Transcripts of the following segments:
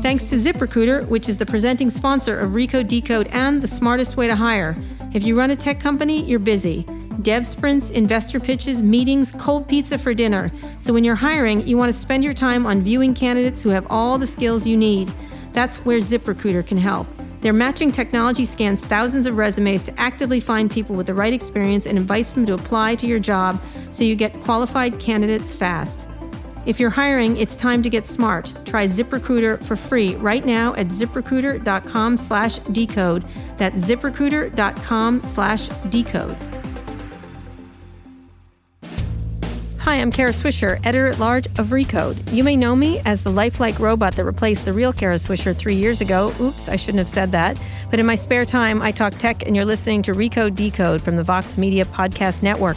Thanks to ZipRecruiter, which is the presenting sponsor of Recode Decode and the smartest way to hire. If you run a tech company, you're busy. Dev sprints, investor pitches, meetings, cold pizza for dinner. So when you're hiring, you want to spend your time on viewing candidates who have all the skills you need. That's where ZipRecruiter can help. Their matching technology scans thousands of resumes to actively find people with the right experience and invites them to apply to your job so you get qualified candidates fast. If you're hiring, it's time to get smart. Try ZipRecruiter for free right now at ziprecruiter.com slash decode. That's ziprecruiter.com slash decode. Hi, I'm Kara Swisher, editor at large of Recode. You may know me as the lifelike robot that replaced the real Kara Swisher three years ago. Oops, I shouldn't have said that. But in my spare time, I talk tech, and you're listening to Recode Decode from the Vox Media Podcast Network.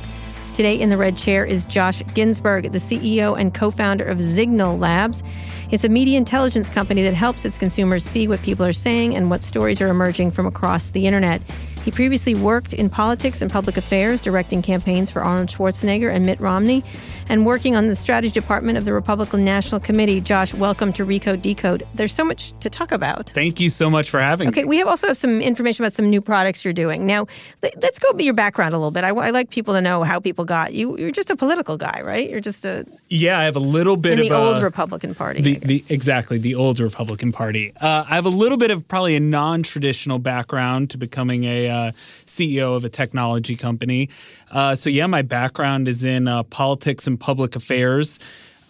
Today in the red chair is Josh Ginsberg, the CEO and co founder of Zignal Labs. It's a media intelligence company that helps its consumers see what people are saying and what stories are emerging from across the internet. He previously worked in politics and public affairs, directing campaigns for Arnold Schwarzenegger and Mitt Romney, and working on the strategy department of the Republican National Committee. Josh, welcome to Recode Decode. There's so much to talk about. Thank you so much for having okay, me. Okay, we have also have some information about some new products you're doing. Now, let's go with your background a little bit. I, I, like people to know how people got you. You're just a political guy, right? You're just a yeah. I have a little bit in of the old Republican Party. The, the, exactly the old Republican Party. Uh, I have a little bit of probably a non-traditional background to becoming a uh, CEO of a technology company. Uh, so yeah, my background is in uh, politics and public affairs.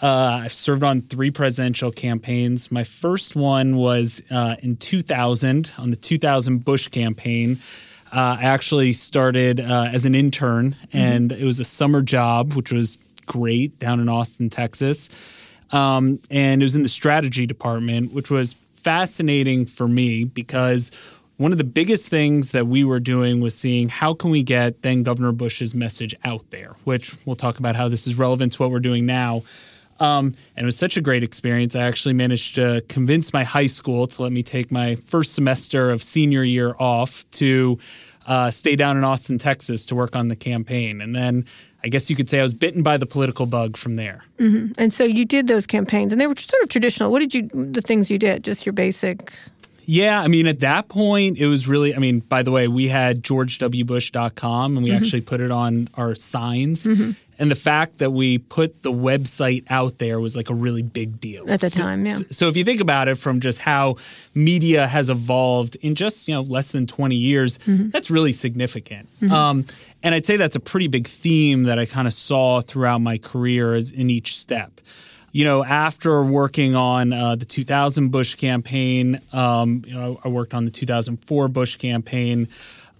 Uh, I've served on three presidential campaigns. My first one was uh, in 2000 on the 2000 Bush campaign. Uh, I actually started uh, as an intern, and mm-hmm. it was a summer job, which was great down in Austin, Texas. Um, and it was in the strategy department, which was fascinating for me because one of the biggest things that we were doing was seeing how can we get then Governor Bush's message out there, which we'll talk about how this is relevant to what we're doing now. Um, and it was such a great experience. I actually managed to convince my high school to let me take my first semester of senior year off to uh, stay down in Austin, Texas to work on the campaign. And then I guess you could say I was bitten by the political bug from there. Mm-hmm. And so you did those campaigns, and they were sort of traditional. What did you, the things you did, just your basic yeah, I mean, at that point, it was really, I mean, by the way, we had georgewbush.com and we mm-hmm. actually put it on our signs. Mm-hmm. And the fact that we put the website out there was like a really big deal. At the so, time, yeah. So if you think about it from just how media has evolved in just, you know, less than 20 years, mm-hmm. that's really significant. Mm-hmm. Um, and I'd say that's a pretty big theme that I kind of saw throughout my career as in each step you know, after working on uh, the 2000 Bush campaign, um, you know, I worked on the 2004 Bush campaign.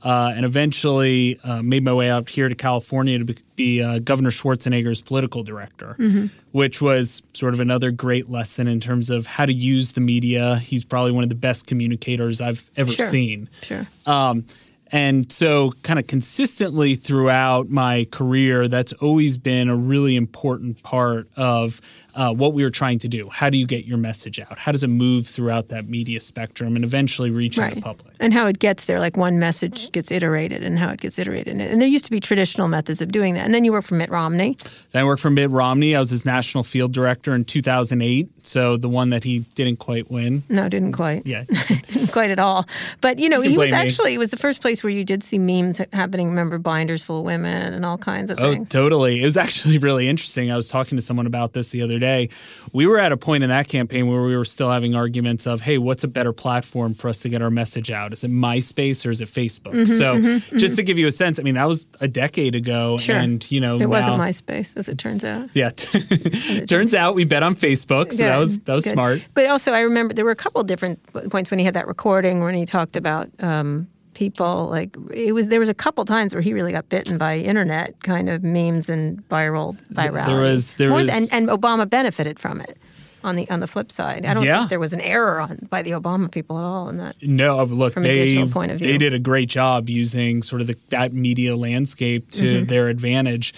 Uh, and eventually uh, made my way out here to California to be uh, Governor Schwarzenegger's political director, mm-hmm. which was sort of another great lesson in terms of how to use the media. He's probably one of the best communicators I've ever sure. seen. Sure. Um, and so, kind of consistently throughout my career, that's always been a really important part of uh, what we were trying to do. How do you get your message out? How does it move throughout that media spectrum and eventually reach right. the public? And how it gets there, like one message gets iterated and how it gets iterated. And there used to be traditional methods of doing that. And then you worked for Mitt Romney. Then I worked for Mitt Romney. I was his national field director in 2008. So the one that he didn't quite win. No, didn't quite. Yeah. didn't quite at all. But, you know, you he was me. actually, it was the first place where you did see memes happening. Remember binders full of women and all kinds of oh, things. Oh, totally. It was actually really interesting. I was talking to someone about this the other day. We were at a point in that campaign where we were still having arguments of, hey, what's a better platform for us to get our message out? Is it MySpace or is it Facebook? Mm-hmm, so mm-hmm, just mm-hmm. to give you a sense, I mean, that was a decade ago. Sure. And, you know, it now, wasn't MySpace, as it turns out. Yeah. turns out we bet on Facebook. So Good. that was, that was smart. But also, I remember there were a couple different points when he had that recording when he talked about, um, people like it was there was a couple times where he really got bitten by internet kind of memes and viral virality. There was there was and, and Obama benefited from it on the on the flip side. I don't yeah. think there was an error on by the Obama people at all in that. No, uh, look, from they, a digital point of view. they did a great job using sort of the, that media landscape to mm-hmm. their advantage.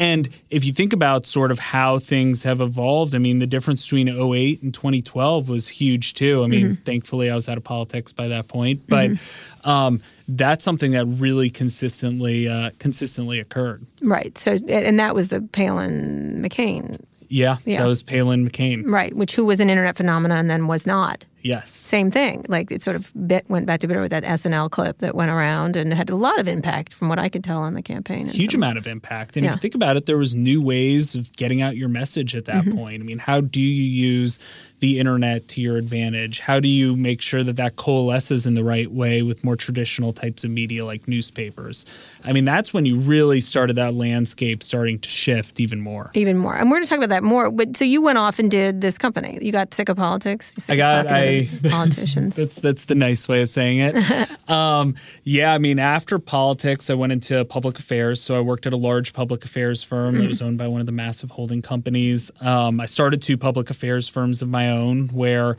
And if you think about sort of how things have evolved, I mean, the difference between 08 and 2012 was huge too. I mean, mm-hmm. thankfully, I was out of politics by that point, but mm-hmm. um, that's something that really consistently uh, consistently occurred. Right. So, and that was the Palin McCain yeah, yeah, that was Palin McCain. Right, which who was an internet phenomenon and then was not. Yes. Same thing. Like it sort of bit, went back to bitter with that SNL clip that went around and had a lot of impact from what I could tell on the campaign. Huge amount of impact. And if you think about it, there was new ways of getting out your message at Mm-hmm. that point. I mean, how do you use the internet to your advantage? How do you make sure that that coalesces in the right way with more traditional types of media like newspapers? I mean, that's when you really started that landscape starting to shift even more. Even more. And we're going to talk about that more. But so you went off and did this company. You got sick of politics? Sick I got talking I these politicians. that's that's the nice way of saying it. um, yeah, I mean, after politics, I went into public affairs. So I worked at a large public affairs firm that was owned by one of the massive holding companies. Um, I started two public affairs firms of my own, where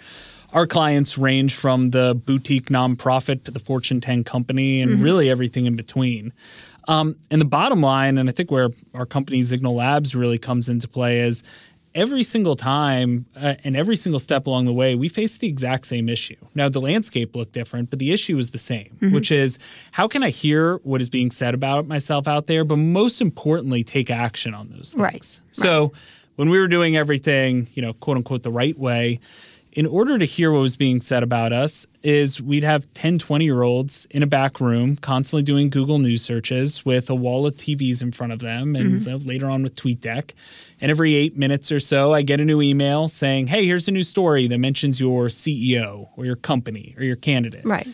our clients range from the boutique nonprofit to the Fortune 10 company, and really everything in between. Um, and the bottom line, and I think where our company Zignal Labs really comes into play is every single time uh, and every single step along the way, we face the exact same issue. Now, the landscape looked different, but the issue is the same, which is how can I hear what is being said about myself out there, but most importantly, take action on those things. Right. So when we were doing everything, you know, quote unquote, the right way, in order to hear what was being said about us is we'd have 10 20 year olds in a back room constantly doing google news searches with a wall of tvs in front of them and uh, later on with tweetdeck. And every eight minutes or so i get a new email saying hey here's a new story that mentions your ceo or your company or your candidate. Right.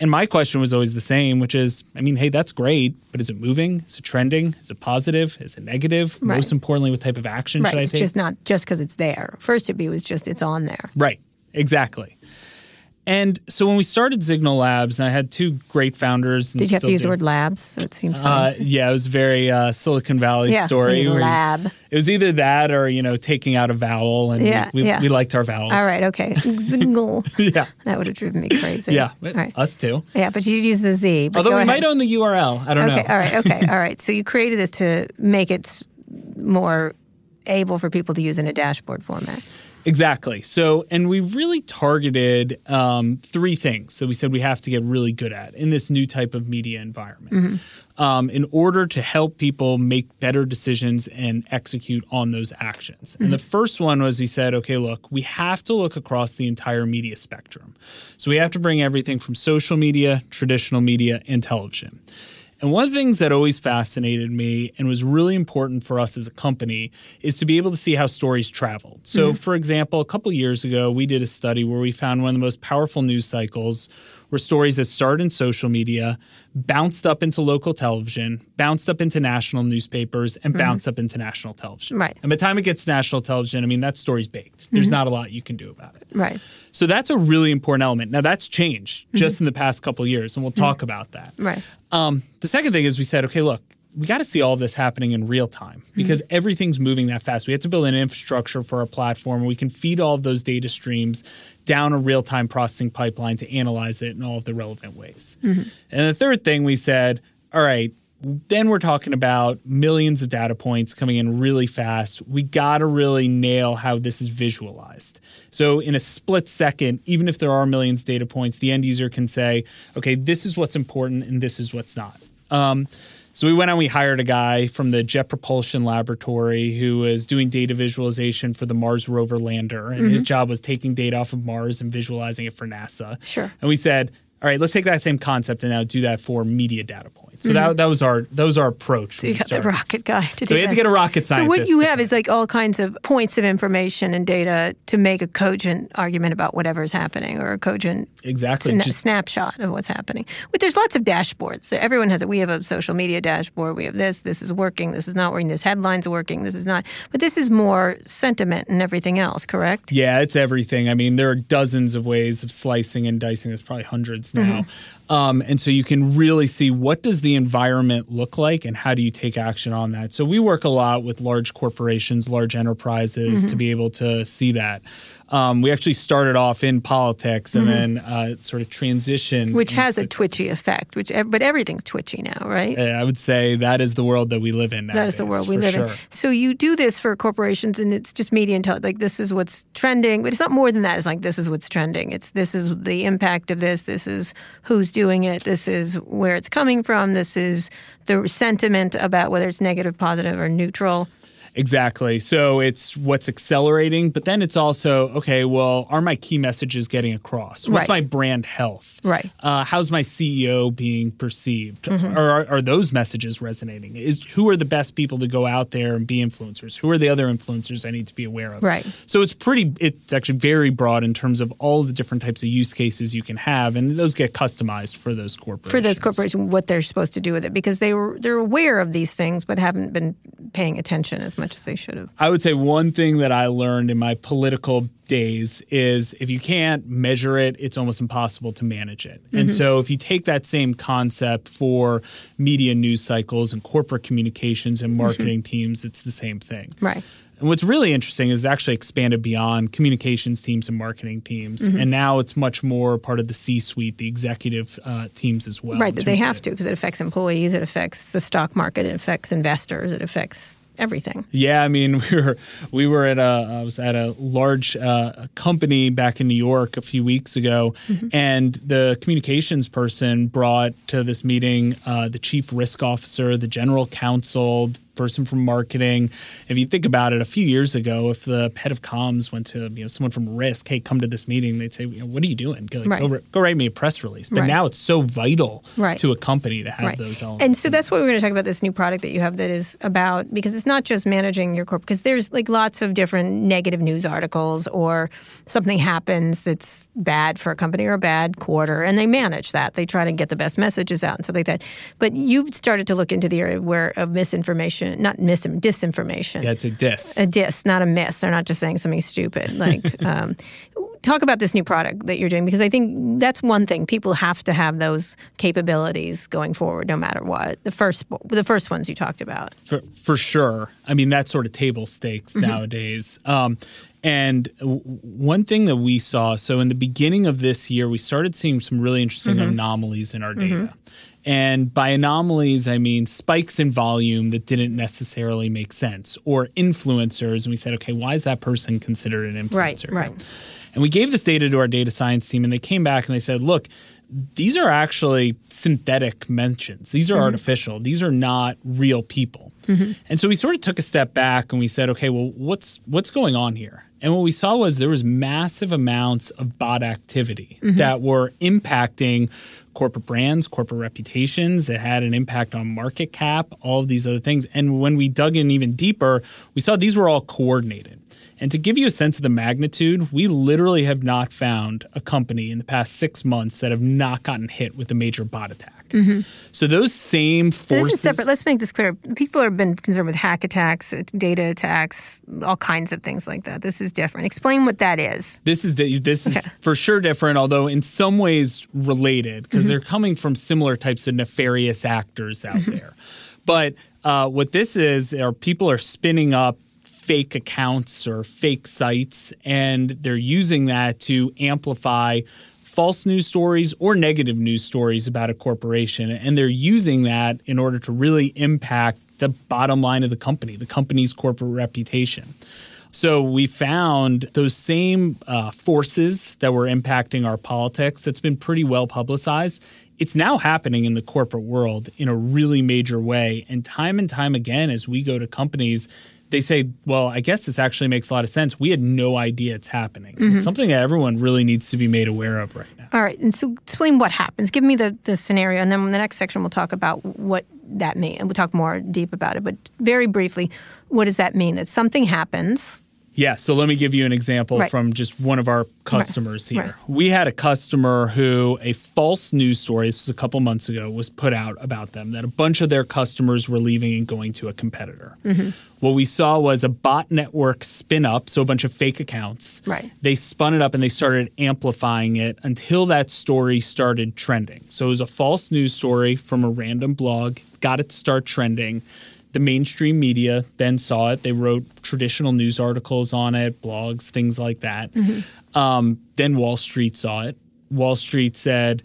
And my question was always the same, which is, I mean, hey, that's great, but is it moving? Is it trending? Is it positive? Is it negative? Right. Most importantly, what type of action Right. should I It's take? It's just not just because it's there. First, it'd be was just it's on there. Right. Exactly. And so when we started Zignal Labs, and I had two great founders. and Did you have to use do- the word labs? So it seems. Uh, yeah, it was very uh, Silicon Valley yeah. story. we need a where you- lab. It was either that or you know taking out a vowel, and Yeah, we, we, yeah. we liked our vowels. All right. Okay. Zingle. Yeah. That would have driven me crazy. Yeah. All right. Us too. Yeah, but you did use the Z. But Although we ahead. might own the URL. I don't Okay. know. Okay. All right. Okay. All right. So you created this to make it more able for people to use in a dashboard format. Exactly. So, and we really targeted um, three things that we said we have to get really good at in this new type of media environment um, in order to help people make better decisions and execute on those actions. And the first one was we said, okay, look, we have to look across the entire media spectrum. So we have to bring everything from social media, traditional media, and television. And one of the things that always fascinated me and was really important for us as a company is to be able to see how stories traveled. So, mm-hmm. for example, a couple years ago, we did a study where we found one of the most powerful news cycles were stories that started in social media, bounced up into local television, bounced up into national newspapers, and mm-hmm. bounced up into national television. Right. And by the time it gets to national television, I mean, that story's baked. There's mm-hmm. not a lot you can do about it. Right. So that's a really important element. Now that's changed mm-hmm. just in the past couple of years, and we'll talk about that. Right. Um, the second thing is we said, okay, look, we got to see all this happening in real time because everything's moving that fast. We have to build an infrastructure for our platform where we can feed all of those data streams down a real time processing pipeline to analyze it in all of the relevant ways. And the third thing we said, all right, then we're talking about millions of data points coming in really fast. We got to really nail how this is visualized. So, in a split second, even if there are millions of data points, the end user can say, okay, this is what's important and this is what's not. Um, so we went and we hired a guy from the Jet Propulsion Laboratory who was doing data visualization for the Mars rover lander, and his mm-hmm. job was taking data off of Mars and visualizing it for NASA. Sure. And we said, all right, let's take that same concept and now do that for media data points. So that, mm-hmm. that was our that was our approach. So you got the rocket guy to So we had to get a rocket scientist. So what you have is like all kinds of points of information and data to make a cogent argument about whatever is happening, or a cogent exactly sna- snapshot of what's happening. But there's lots of dashboards. So Everyone has it. We have a social media dashboard. We have this. This is working. This is not working. This headline's working. This is not. But this is more sentiment and everything else. Correct? Yeah, it's everything. I mean, there are dozens of ways of slicing and dicing. There's probably hundreds now. Mm-hmm. Um, and so you can really see what does the environment look like and how do you take action on that. So we work a lot with large corporations, large enterprises to be able to see that. Um, we actually started off in politics and then uh, sort of transitioned. Which has a twitchy effect. Which, but everything's twitchy now, right? I would say that is the world that we live in now. That is the world we live sure. in. So you do this for corporations, and it's just media and tele- like this is what's trending, but it's not more than that. It's like this is what's trending. It's this is the impact of this. This is who's doing it. This is where it's coming from. This is the sentiment about whether it's negative, positive, or neutral. Exactly. So it's what's accelerating, but then it's also okay. Well, are my key messages getting across? What's Right. my brand health? Right. Uh, how's my CEO being perceived? Mm-hmm. Or are, are those messages resonating? Is who are the best people to go out there and be influencers? Who are the other influencers I need to be aware of? Right. So it's pretty. It's actually very broad in terms of all the different types of use cases you can have, and those get customized for those corporations. for those corporations what they're supposed to do with it because they were they're aware of these things but haven't been paying attention as much as they should have. I would say one thing that I learned in my political days is if you can't measure it, it's almost impossible to manage it. Mm-hmm. And so if you take that same concept for media news cycles and corporate communications and marketing teams, it's the same thing. Mm-hmm. Right. And what's really interesting is it's actually expanded beyond communications teams and marketing teams. Mm-hmm. And now it's much more part of the C suite, the executive uh, teams as well. Right, that they have to because it affects employees, it affects the stock market, it affects investors, it affects everything. Yeah, I mean, we were we were at a I was at a large uh, company back in New York a few weeks ago, and the communications person brought to this meeting uh, the chief risk officer, the general counsel. Person from marketing. If you think about it, a few years ago, if the head of comms went to you know someone from risk, hey, come to this meeting, they'd say, you know, "What are you doing? Go, like, Right. go, go write me a press release." But Right. now it's so vital Right. to a company to have those elements. And so that's what we're going to talk about this new product that you have that is about because it's not just managing your corp because there's like lots of different negative news articles or something happens that's bad for a company or a bad quarter and they manage that. They try to get the best messages out and stuff like that. But you've started to look into the area where of misinformation, not mis disinformation. yeah, it's a diss. a diss, not a miss. They're not just saying something stupid. Like, um, talk about this new product that you're doing because I think that's one thing. People have to have those capabilities going forward, no matter what. The first, the first ones you talked about. For, for sure. I mean, that's sort of table stakes nowadays. Um, and w- one thing that we saw so, in the beginning of this year, we started seeing some really interesting mm-hmm. anomalies in our mm-hmm. data. And by anomalies, I mean spikes in volume that didn't necessarily make sense, or influencers. And we said, okay, why is that person considered an Right, influencer? right. And we gave this data to our data science team, and they came back and they said, look, these are actually synthetic mentions. These are mm-hmm. artificial. These are not real people. And so we sort of took a step back and we said, okay, well, what's what's going on here? And what we saw was there was massive amounts of bot activity mm-hmm. that were impacting corporate brands, corporate reputations. It had an impact on market cap, all of these other things. And when we dug in even deeper, we saw these were all coordinated. And to give you a sense of the magnitude, we literally have not found a company in the past six months that have not gotten hit with a major bot attack. So those same Mm-hmm. This is separate. Let's make this clear. People have been concerned with hack attacks, data attacks, all kinds of things like that. This is different. Explain what that is. This is the, this is for sure different, although in some ways related because they're coming from similar types of nefarious actors out there. But uh, what this is, are people are spinning up fake accounts or fake sites, and they're using that to amplify false news stories or negative news stories about a corporation, and they're using that in order to really impact the bottom line of the company, the company's corporate reputation. So we found those same uh, forces that were impacting our politics. That's been pretty well publicized. It's now happening in the corporate world in a really major way. And time and time again, as we go to companies, they say, well, I guess this actually makes a lot of sense. We had no idea it's happening. Mm-hmm. It's something that everyone really needs to be made aware of right now. All right, and so explain what happens. Give me the, the scenario, and then in the next section we'll talk about what that means, and we'll talk more deep about it. But very briefly, what does that mean? That something happens. Yeah, so let me give you an example Right. from just one of our customers here. Right. We had a customer who a false news story, this was a couple months ago, was put out about them that a bunch of their customers were leaving and going to a competitor. Mm-hmm. What we saw was a bot network spin up, so a bunch of fake accounts. Right. They spun it up and they started amplifying it until that story started trending. So it was a false news story from a random blog, got it to start trending. The mainstream media then saw it. They wrote traditional news articles on it, blogs, things like that. Um, then Wall Street saw it. Wall Street said,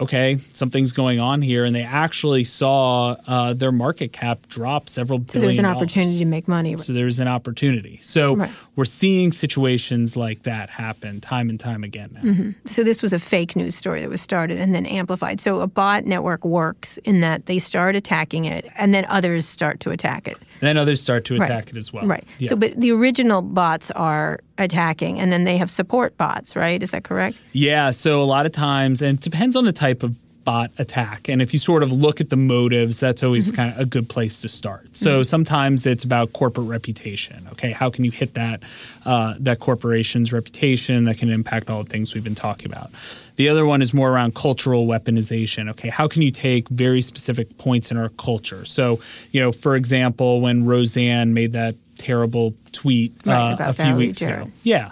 okay, something's going on here, and they actually saw uh, their market cap drop several so there's an dollars. opportunity to make money. So there's an opportunity. So Right. we're seeing situations like that happen time and time again now. Mm-hmm. So this was a fake news story that was started and then amplified. So a bot network works in that they start attacking it and then others start to attack it. And then others start to Right. attack it as well. Right. Yeah. So but the original bots are attacking and then they have support bots, right? Is that correct? Yeah, so a lot of times, and it depends on the type of bot attack. And if you sort of look at the motives, that's always Mm-hmm. kind of a good place to start. So sometimes it's about corporate reputation. Okay, how can you hit that uh, that corporation's reputation that can impact all the things we've been talking about? The other one is more around cultural weaponization. Okay, how can you take very specific points in our culture? So, you know, for example, when Roseanne made that terrible tweet Right, uh, about a few Valerie weeks Jarrett. ago. Yeah.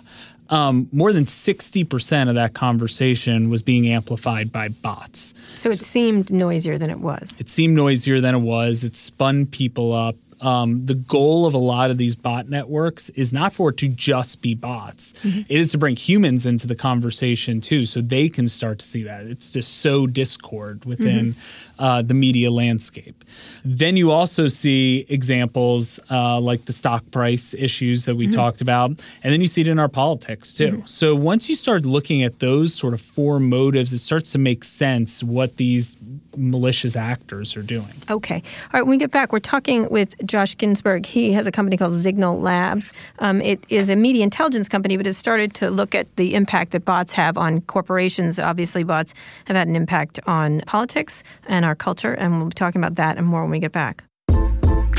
Um, more than 60% of that conversation was being amplified by bots. So it seemed noisier than it was. It seemed noisier than it was. It spun people up. Um, the goal of a lot of these bot networks is not for it to just be bots. It is to bring humans into the conversation too, so they can start to see that. It's just sow discord within uh, the media landscape. Then you also see examples uh, like the stock price issues that we talked about, and then you see it in our politics too. So once you start looking at those sort of four motives, it starts to make sense what these malicious actors are doing. Okay. All right, when we get back, we're talking with Josh Ginsberg. He has a company called Zignal Labs. Um, it is a media intelligence company, but has started to look at the impact that bots have on corporations. Obviously, bots have had an impact on politics and our culture, and we'll be talking about that and more when we get back.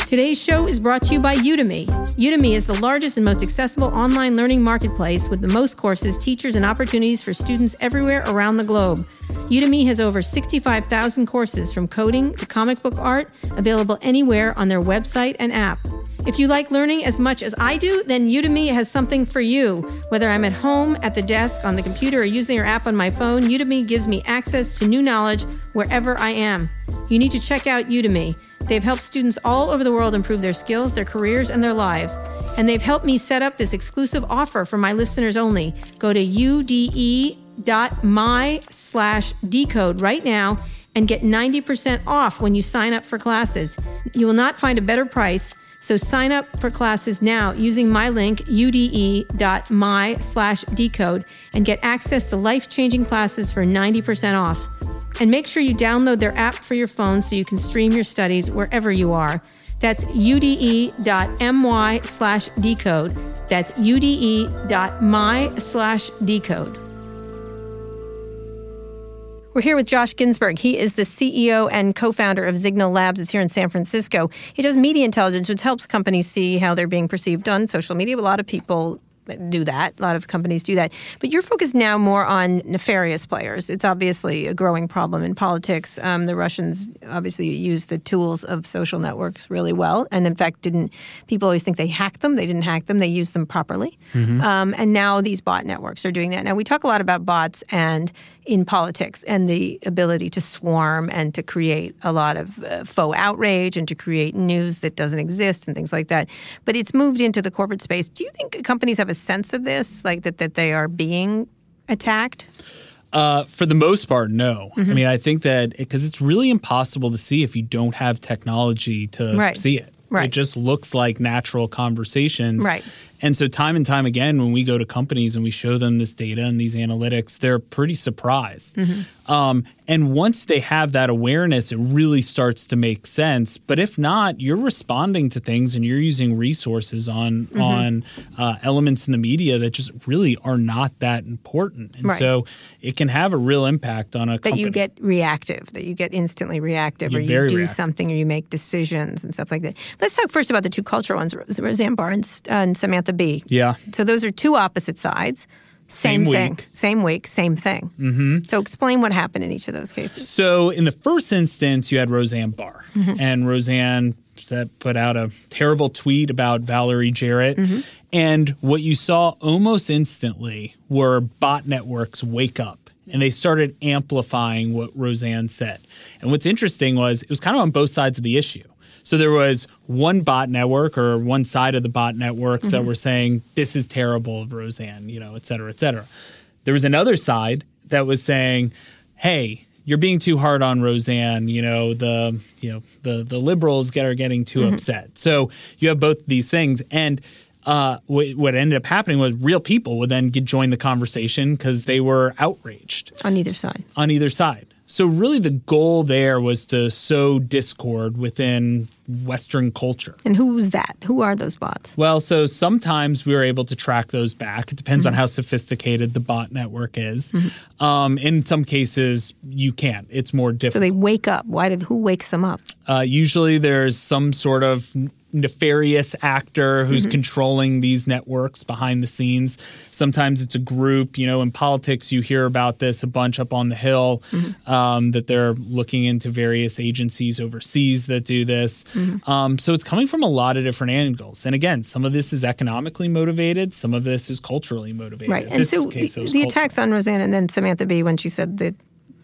Today's show is brought to you by Udemy. Udemy is the largest and most accessible online learning marketplace with the most courses, teachers, and opportunities for students everywhere around the globe. Udemy has over 65,000 courses from coding to comic book art available anywhere on their website and app. If you like learning as much as I do, then Udemy has something for you. Whether I'm at home, at the desk, on the computer, or using their app on my phone, Udemy gives me access to new knowledge wherever I am. You need to check out Udemy. They've helped students all over the world improve their skills, their careers, and their lives. And they've helped me set up this exclusive offer for my listeners only. Go to ude.my slash decode right now and get 90% off when you sign up for classes. You will not find a better price. So sign up for classes now using my link, ude.my slash decode, and get access to life-changing classes for 90% off. And make sure you download their app for your phone so you can stream your studies wherever you are. That's ude.my slash decode. That's ude.my slash decode. We're here with Josh Ginsberg. He is the CEO and co-founder of Zignal Labs. is here in San Francisco. He does media intelligence, which helps companies see how they're being perceived on social media. A lot of people do that. A lot of companies do that. But you're focused now more on nefarious players. It's obviously a growing problem in politics. Um, the Russians obviously use the tools of social networks really well, and in fact, didn't people always think they hacked them? They didn't hack them. They used them properly. Um, and now these bot networks are doing that. Now we talk a lot about bots and in politics and the ability to swarm and to create a lot of uh, faux outrage and to create news that doesn't exist and things like that. But it's moved into the corporate space. Do you think companies have a sense of this, like that, that they are being attacked? Uh, for the most part, no. Mm-hmm. I mean, I think that because it's really impossible to see if you don't have technology to Right. see it. Right. It just looks like natural conversations. Right. And so, time and time again, when we go to companies and we show them this data and these analytics, they're pretty surprised. Mm-hmm. Um, and once they have that awareness, it really starts to make sense. But if not, you're responding to things and you're using resources on Mm-hmm. on uh, elements in the media that just really are not that important. And Right. so, it can have a real impact on a That company. you get reactive, that you get instantly reactive, You're or you do reactive. something, or you make decisions and stuff like that. Let's talk first about the two cultural ones, Roseanne Barnes and, uh, Samantha Bee. yeah. So those are two opposite sides. Same, Same thing. week. Same week, same thing. Mm-hmm. So explain what happened in each of those cases. So in the first instance, you had Roseanne Barr, and Roseanne put out a terrible tweet about Valerie Jarrett. And what you saw almost instantly were bot networks wake up. And they started amplifying what Roseanne said. And what's interesting was it was kind of on both sides of the issue. So there was one bot network or one side of the bot networks that were saying, this is terrible of Roseanne, you know, et cetera, et cetera. There was another side that was saying, hey, you're being too hard on Roseanne. You know, the you know the the liberals get are getting too Mm-hmm. upset. So you have both these things, and uh, what, what ended up happening was real people would then get join the conversation because they were outraged On either side. on either side. So really, the goal there was to sow discord within Western culture. And who was that? Who are those bots? Well, so sometimes we were able to track those back. It depends on how sophisticated the bot network is. Um, in some cases, you can't. It's more difficult. So they wake up. Why did who wakes them up? Uh, usually, there's some sort of nefarious actor who's controlling these networks behind the scenes. Sometimes it's a group. You know, in politics, you hear about this a bunch up on the Hill um, that they're looking into various agencies overseas that do this. Um, so it's coming from a lot of different angles. And again, some of this is economically motivated, some of this is culturally motivated. Right. And This so case, the, the attacks on Roseanne and then Samantha Bee when she said the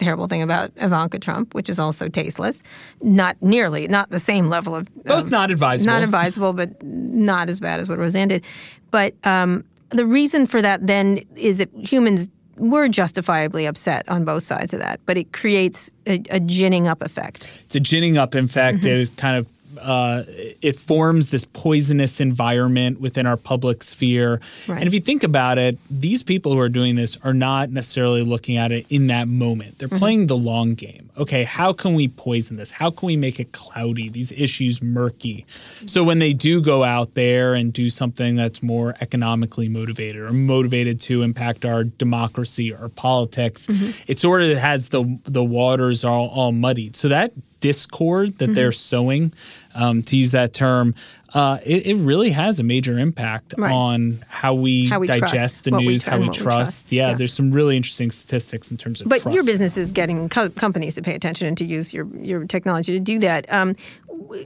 terrible thing about Ivanka Trump, which is also tasteless, not nearly, not the same level of Both of- not advisable. not advisable, but not as bad as what Roseanne did. But um, the reason for that then is that humans were justifiably upset on both sides of that, but it creates a, a ginning up effect. it's a ginning up. In fact, Mm-hmm. it kind of uh, it forms this poisonous environment within our public sphere. Right. And if you think about it, these people who are doing this are not necessarily looking at it in that moment. They're Mm-hmm. playing the long game. Okay, how can we poison this? How can we make it cloudy? These issues murky. So when they do go out there and do something that's more economically motivated or motivated to impact our democracy or politics, Mm-hmm. it sort of has the the waters all, all muddied. So that discord that they're Mm-hmm. sowing, um, to use that term, uh, it, it really has a major impact Right. on how we, How we digest trust, the what we news, how we what we trust. trust. Yeah, Yeah. there's some really interesting statistics in terms of But trust. your business is getting co- companies to pay attention and to use your, your technology to do that. Um,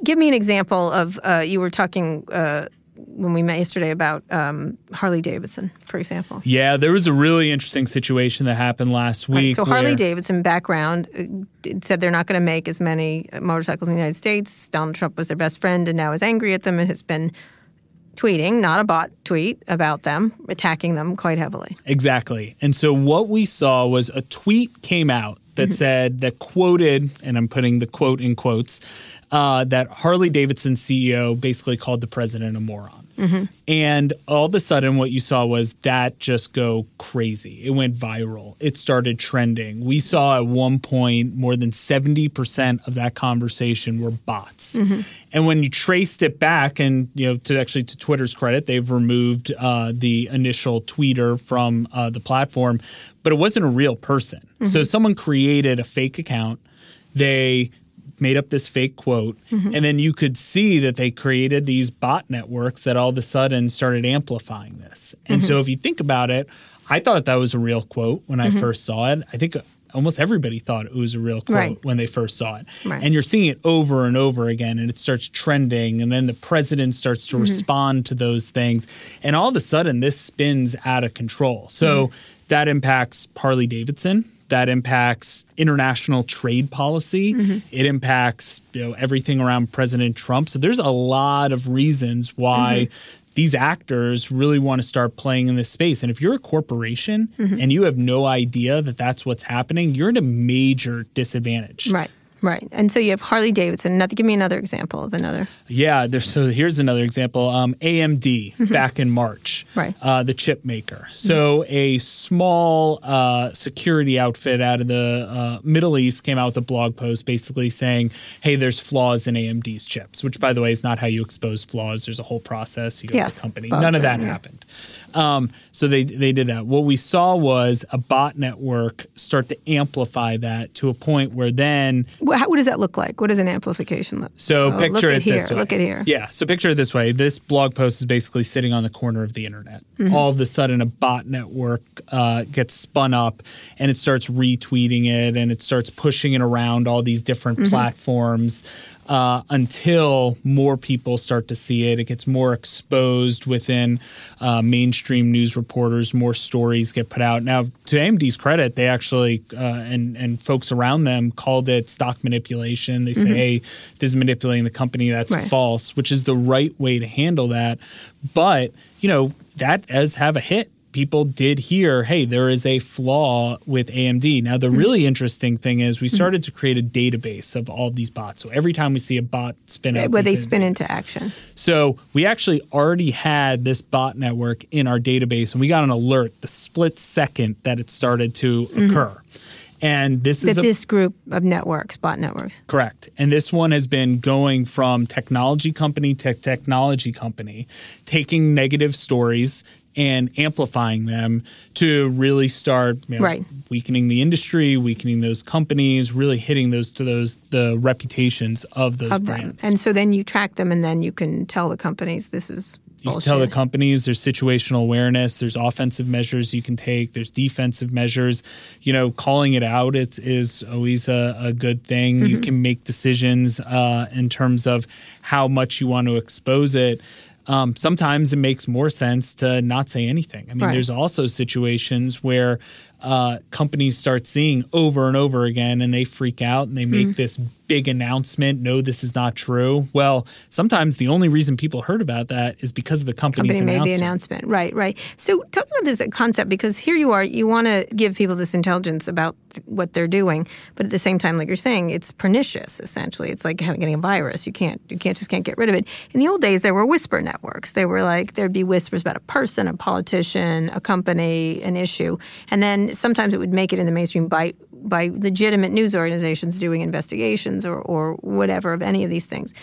give me an example of uh, you were talking uh, when we met yesterday about um, Harley Davidson, for example. Yeah, there was a really interesting situation that happened last Right, week. so Harley Davidson background uh, said they're not going to make as many motorcycles in the United States. Donald Trump was their best friend and now is angry at them and has been tweeting, not a bot tweet, about them, attacking them quite heavily. Exactly. And so what we saw was a tweet came out that said that quoted, and I'm putting the quote in quotes, uh, that Harley Davidson CEO basically called the president a moron. And all of a sudden, what you saw was that just go crazy. It went viral. It started trending. We saw at one point more than 70% of that conversation were bots. And when you traced it back, and you know, to actually to Twitter's credit, they've removed uh, the initial tweeter from uh, the platform, but it wasn't a real person. So someone created a fake account. They made up this fake quote mm-hmm. and then you could see that they created these bot networks that all of a sudden started amplifying this. And so mm-hmm. if you think about it i thought that was a real quote when i mm-hmm. first saw it. I think almost everybody thought it was a real quote Right. when they first saw it. Right. and you're seeing it over and over again and it starts trending and then the president starts to respond to those things and all of a sudden this spins out of control. So that impacts harley davidson that impacts international trade policy. Mm-hmm. It impacts you know everything around President Trump. So there's a lot of reasons why mm-hmm. these actors really want to start playing in this space. And if you're a corporation mm-hmm. and you have no idea that that's what's happening, you're at a major disadvantage. Right, right. And so you have Harley Davidson. Another, give me another example of another. Yeah, there's, so here's another example. Um, AMD back in March, Right. Uh, the chip maker. So a small uh, security outfit out of the uh, Middle East came out with a blog post basically saying, "Hey, there's flaws in AMD's chips," which, by the way, is not how you expose flaws. There's a whole process. You go Yes. to the company. None of that yeah. happened. Um, so they they did that. What we saw was a bot network start to amplify that to a point where then What, how, what does that look like? What does an amplification look? so Oh, picture look it here. this way. Look at here. Yeah. So picture it this way. This blog post is basically sitting on the corner of the internet. Mm-hmm. All of a sudden, a bot network uh, gets spun up, and it starts retweeting it, and it starts pushing it around all these different Mm-hmm. platforms. Uh, until more people start to see it, it gets more exposed within uh, mainstream news reporters. More stories get put out. Now, to AMD's credit, they actually uh, and and folks around them called it stock manipulation. They say, "Hey, this is manipulating the company." That's Mm-hmm. Right. false, which is the right way to handle that. But you know that does have a hit people did hear, hey, there is a flaw with AMD. Now, the mm-hmm. really interesting thing is we mm-hmm. started to create a database of all these bots. So every time we see a bot spin up, Where they spin into action. So we actually already had this bot network in our database, and we got an alert the split second that it started to mm-hmm. occur. And this is a, this group of networks, bot networks. correct. And this one has been going from technology company to technology company, taking negative stories and amplifying them to really start you know, Right. weakening the industry, weakening those companies, really hitting those to those the reputations of those of them. brands. And so then you track them and then you can tell the companies this is You can tell the companies there's situational awareness, there's offensive measures you can take, there's defensive measures. You know, calling it out it's, is always a, a good thing. Mm-hmm. You can make decisions uh, in terms of how much you want to expose it. Um, sometimes it makes more sense to not say anything. I mean, Right. there's also situations where uh, companies start seeing over and over again and they freak out and they make Mm-hmm. this big announcement no this is not true well sometimes the only reason people heard about that is because of the company's company made the announcement. announcement. Right, right. So talk about this concept because here you are, you want to give people this intelligence about th- what they're doing, but at the same time, like you're saying, it's pernicious. Essentially, it's like having getting a virus. You can't, you can't just can't get rid of it. In the old days, there were whisper networks. They were like there'd be whispers about a person, a politician, a company, an issue, and then sometimes it would make it in the mainstream by by legitimate news organizations doing investigations or, or whatever of any of these things.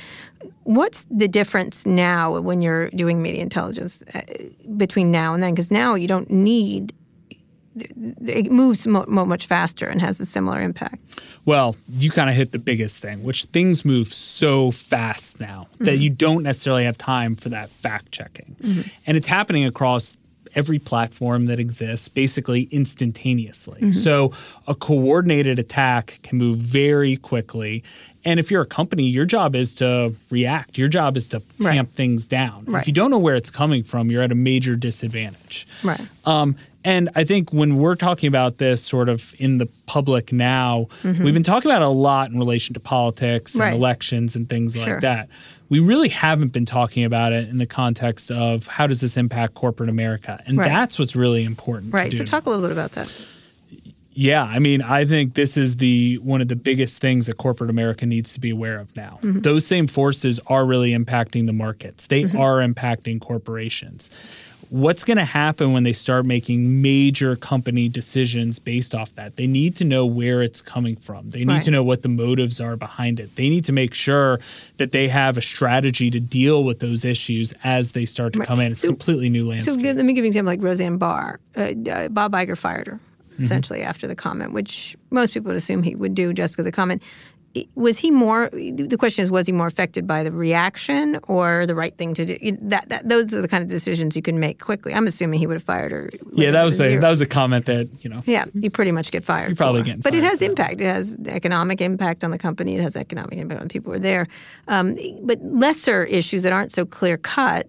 What's the difference now when you're doing media intelligence uh, between now and then? Because now you don't need it moves mo- mo- much faster and has a similar impact. Well, you kind of hit the biggest thing, which things move so fast now Mm-hmm. that you don't necessarily have time for that fact checking. And it's happening across every platform that exists basically instantaneously. Mm-hmm. So a coordinated attack can move very quickly. And if you're a company, your job is to react. Your job is to Right. tamp things down. Right. If you don't know where it's coming from, you're at a major disadvantage. Right. Um, and I think when we're talking about this sort of in the public now, we've been talking about it a lot in relation to politics and Mm-hmm. Right. elections and things Sure. like that. We really haven't been talking about it in the context of how does this impact corporate America, and Right. that's what's really important. to Right. So talk a little bit about that. Yeah, I mean, I think this is the one of the biggest things that corporate America needs to be aware of now. Mm-hmm. Those same forces are really impacting the markets. They are impacting corporations. What's going to happen when they start making major company decisions based off that? They need to know where it's coming from. They need Right. to know what the motives are behind it. They need to make sure that they have a strategy to deal with those issues as they start to come in. It's a So- completely new So landscape. give- let me give you an example like Roseanne Barr. Uh, uh, Bob Iger fired her Mm-hmm. essentially after the comment, which most people would assume he would do just because of the comment. Was he more? The question is, was he more affected by the reaction or the right thing to do? That, that those are the kind of decisions you can make quickly. I'm assuming he would have fired her. yeah, that was a that was a comment that you know. Yeah, you pretty much get fired. You're probably getting But it has impact. It has economic impact on the company. It has economic impact on people who are there. Um, but lesser issues that aren't so clear cut.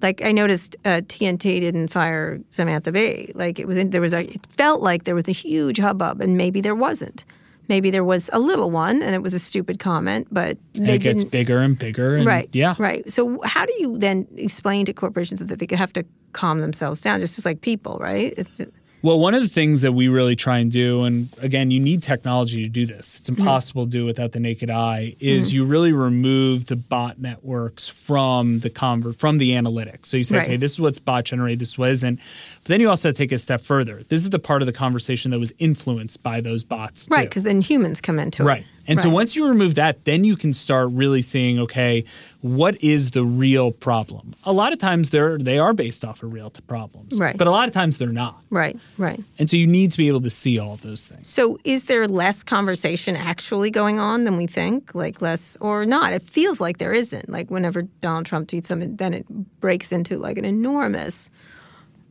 Like I noticed, uh, TNT didn't fire Samantha Bee. Like it was, in, there was a. It felt like there was a huge hubbub, and maybe there wasn't. Maybe there was a little one, and it was a stupid comment, but it gets bigger and bigger. And Right. Yeah. Right. So how do you then explain to corporations that they have to calm themselves down, just as like people, right? It's, Well, one of the things that we really try and do, and again, you need technology to do this. It's Mm-hmm. impossible to do without the naked eye. Is you really remove the bot networks from the convert from the analytics. So you say, Right. okay, this is what's bot generated, this is what isn't. But then you also have to take it a step further. This is the part of the conversation that was influenced by those bots, right, because then humans come into Right. it. Right. And so once you remove that, then you can start really seeing, okay, what is the real problem? A lot of times they're they are based off of real t- problems. Right. But a lot of times they're not. Right, right. And so you need to be able to see all of those things. So is there less conversation actually going on than we think? Like less or not? It feels like there isn't. Like whenever Donald Trump tweets something, then it breaks into like an enormous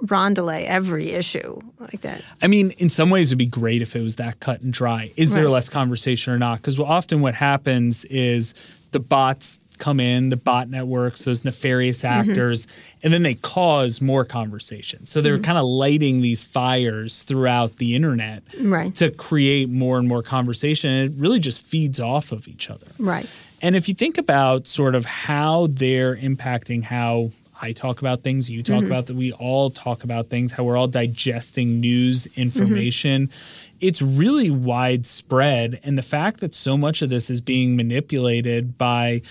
rondelay every issue like that. I mean, in some ways, it'd be great if it was that cut and dry. Is there less conversation or not? Because often what happens is the bots come in, the bot networks, those nefarious Mm-hmm. actors, and then they cause more conversation. So Mm-hmm. they're kind of lighting these fires throughout the internet Right. to create more and more conversation. And it really just feeds off of each other. Right. And if you think about sort of how they're impacting how I talk about things, you talk mm-hmm. about that, we all talk about things, how we're all digesting news information. Mm-hmm. It's really widespread. And the fact that so much of this is being manipulated by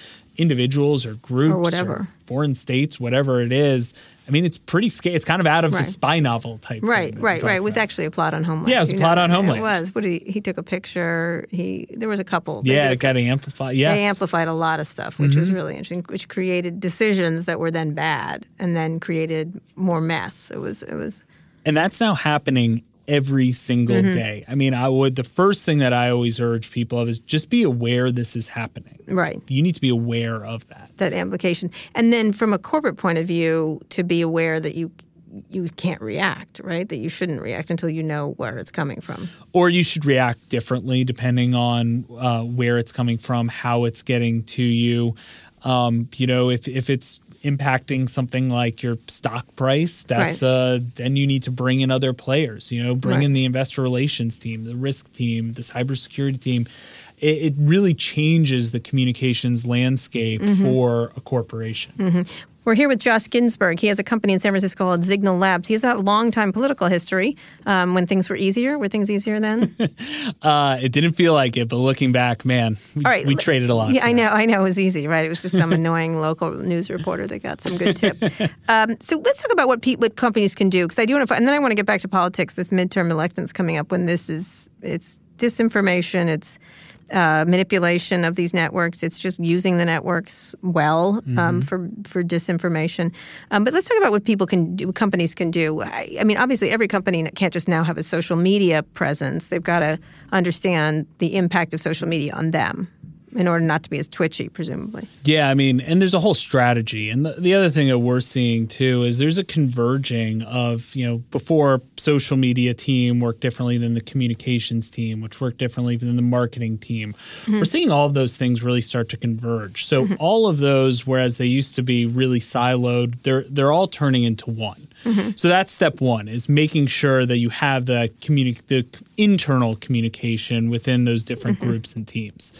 individuals or groups or whatever. foreign states, whatever it is. I mean, it's pretty scary. It's kind of out of Right. the spy novel type. Right, thing right, right. It was actually a plot on Homeland. Yeah, it was a plot on Homeland. It was. What he he took a picture. He there was a couple. Yeah, did a it got amplified. Yes. Mm-hmm. They amplified a lot of stuff, which was really interesting, which created decisions that were then bad and then created more mess. It was it was and that's now happening every single Mm-hmm. day. I mean, I would the first thing that I always urge people of is just be aware this is happening. right. You need to be aware of that. That implication. And then from a corporate point of view, to be aware that you you can't react, right? That you shouldn't react until you know where it's coming from. Or you should react differently depending on uh, where it's coming from, how it's getting to you. Um, you know, if if it's impacting something like your stock price, that's Right. uh, then you need to bring in other players. You know, bring Right. in the investor relations team, the risk team, the cybersecurity team. It, it really changes the communications landscape Mm-hmm. for a corporation. We're here with Josh Ginsberg. He has a company in San Francisco called Zignal Labs. He has a long time political history um, when things were easier. Were things easier then? Uh, it didn't feel like it, but looking back, man, we, All right. we traded a lot. Yeah, I that. know. I know it was easy, right? It was just some annoying local news reporter that got some good tip. Um, so let's talk about what pe- what companies can do because I do want to, and then I want to get back to politics. This midterm elections coming up when this is it's disinformation, it's uh, manipulation of these networks. It's just using the networks well um, for for disinformation. Um, but let's talk about what people can do, companies can do. I, I mean, obviously, every company can't just now have a social media presence. They've got to understand the impact of social media on them in order not to be as twitchy, presumably. Yeah, I mean, and there's a whole strategy. And the, the other thing that we're seeing too is there's a converging of, you know, before social media team worked differently than the communications team, which worked differently than the marketing team. Mm-hmm. We're seeing all of those things really start to converge. So mm-hmm. all of those, whereas they used to be really siloed, they're they're all turning into one. Mm-hmm. So that's step one is making sure that you have the communi- the internal communication within those different groups and teams.